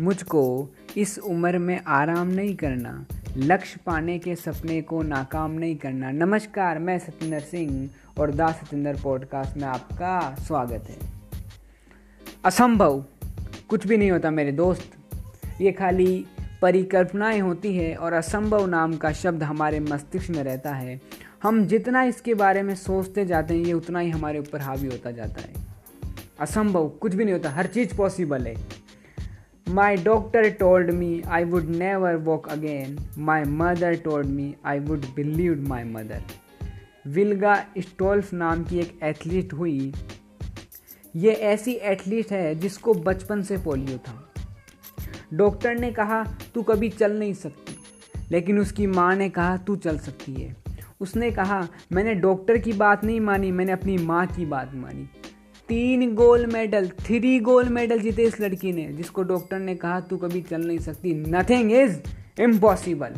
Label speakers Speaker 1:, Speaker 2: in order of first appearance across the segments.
Speaker 1: मुझको इस उम्र में आराम नहीं करना, लक्ष्य पाने के सपने को नाकाम नहीं करना। नमस्कार, मैं सत्येंद्र सिंह और दास सतेंद्र पॉडकास्ट में आपका स्वागत है। असंभव, कुछ भी नहीं होता मेरे दोस्त। ये खाली परिकल्पनाएँ होती है और असंभव नाम का शब्द हमारे मस्तिष्क में रहता है। हम जितना इसके बारे में सोचते जाते हैं, ये उतना ही हमारे ऊपर हावी होता जाता है। असंभव, कुछ भी नहीं होता, हर चीज़ पॉसिबल है। My doctor told me I would never walk again. My mother told me I would believe my mother. विल्गा स्टोल्फ नाम की एक एथलीट हुई। ये ऐसी एथलीट है जिसको बचपन से पोलियो था। डॉक्टर ने कहा, तू कभी चल नहीं सकती। लेकिन उसकी माँ ने कहा, तू चल सकती है। उसने कहा, मैंने डॉक्टर की बात नहीं मानी, मैंने अपनी माँ की बात मानी। तीन gold medal, three gold medal जीते इस लड़की ने, जिसको डॉक्टर ने कहा, तू कभी चल नहीं सकती। नथिंग इज़ इम्पॉसिबल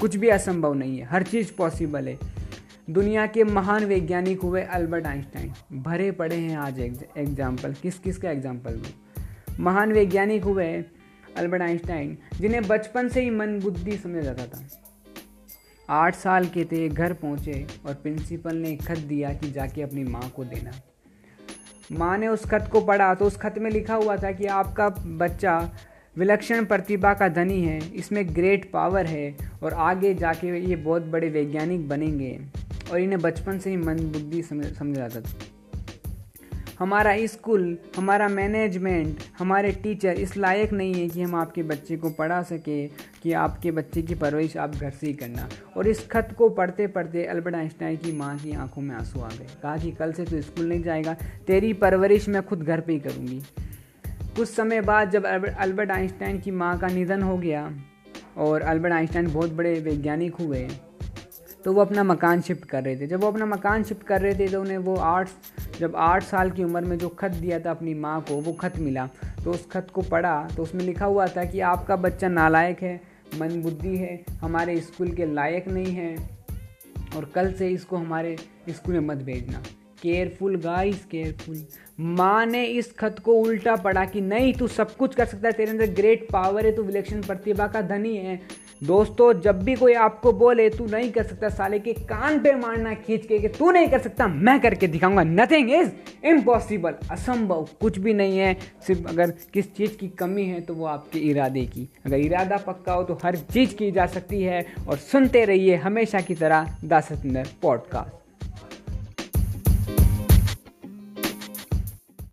Speaker 1: कुछ भी असंभव नहीं है, हर चीज़ पॉसिबल है। दुनिया के महान वैज्ञानिक हुए अल्बर्ट आइंस्टाइन। भरे पड़े हैं आज एग्ज़ाम्पल किस किस का एग्ज़ाम्पल दूँ महान वैज्ञानिक हुए अल्बर्ट आइंस्टाइन, जिन्हें बचपन से ही मन बुद्धि समझा जाता था। आठ साल के थे, घर पहुँचे और प्रिंसिपल ने खत दिया कि जाके अपनी माँ को देना। माँ ने उस खत को पढ़ा तो उस खत में लिखा हुआ था कि आपका बच्चा विलक्षण प्रतिभा का धनी है, इसमें ग्रेट पावर है और आगे जाके ये बहुत बड़े वैज्ञानिक बनेंगे। और इन्हें बचपन से ही मन बुद्धि समझ जाता था। हमारा स्कूल, हमारा मैनेजमेंट, हमारे टीचर इस लायक नहीं है कि हम आपके बच्चे को पढ़ा सके, कि आपके बच्चे की परवरिश आप घर से ही करना। और इस खत को पढ़ते पढ़ते अल्बर्ट आइंस्टाइन की माँ की आँखों में आँसू आ गए। कहा कि कल से तो स्कूल नहीं जाएगा, तेरी परवरिश मैं खुद घर पर ही करूँगी। कुछ समय बाद जब अल्बर्ट आइंस्टाइन की माँ का निधन हो गया और अल्बर्ट आइंस्टाइन बहुत बड़े वैज्ञानिक हुए तो वो अपना मकान शिफ्ट कर रहे थे। जब वो अपना मकान शिफ्ट कर रहे थे तो उन्हें वो आठ जब आठ साल की उम्र में जो खत दिया था अपनी माँ को, वो खत मिला। तो उस खत को पढ़ा तो उसमें लिखा हुआ था कि आपका बच्चा नालायक है, मन बुद्धि है, हमारे स्कूल के लायक नहीं है और कल से इसको हमारे स्कूल में मत भेजना। Careful, guys, careful. माँ ने इस खत को उल्टा पढ़ा कि नहीं, तू सब कुछ कर सकता है, तेरे अंदर ग्रेट पावर है, तू विलक्षण प्रतिभा का धनी है। दोस्तों, जब भी कोई आपको बोले, तू नहीं कर सकता साले के कान पे मारना, खींच के, कि तू नहीं कर सकता, मैं करके दिखाऊँगा। नथिंग इज़ इम्पॉसिबल असंभव कुछ भी नहीं है। सिर्फ़ अगर किस चीज़ की कमी है तो वो आपके इरादे की। अगर इरादा पक्का हो तो हर चीज़ की जा सकती है। और सुनते रहिए हमेशा की तरह दासतंदर पॉडकास्ट।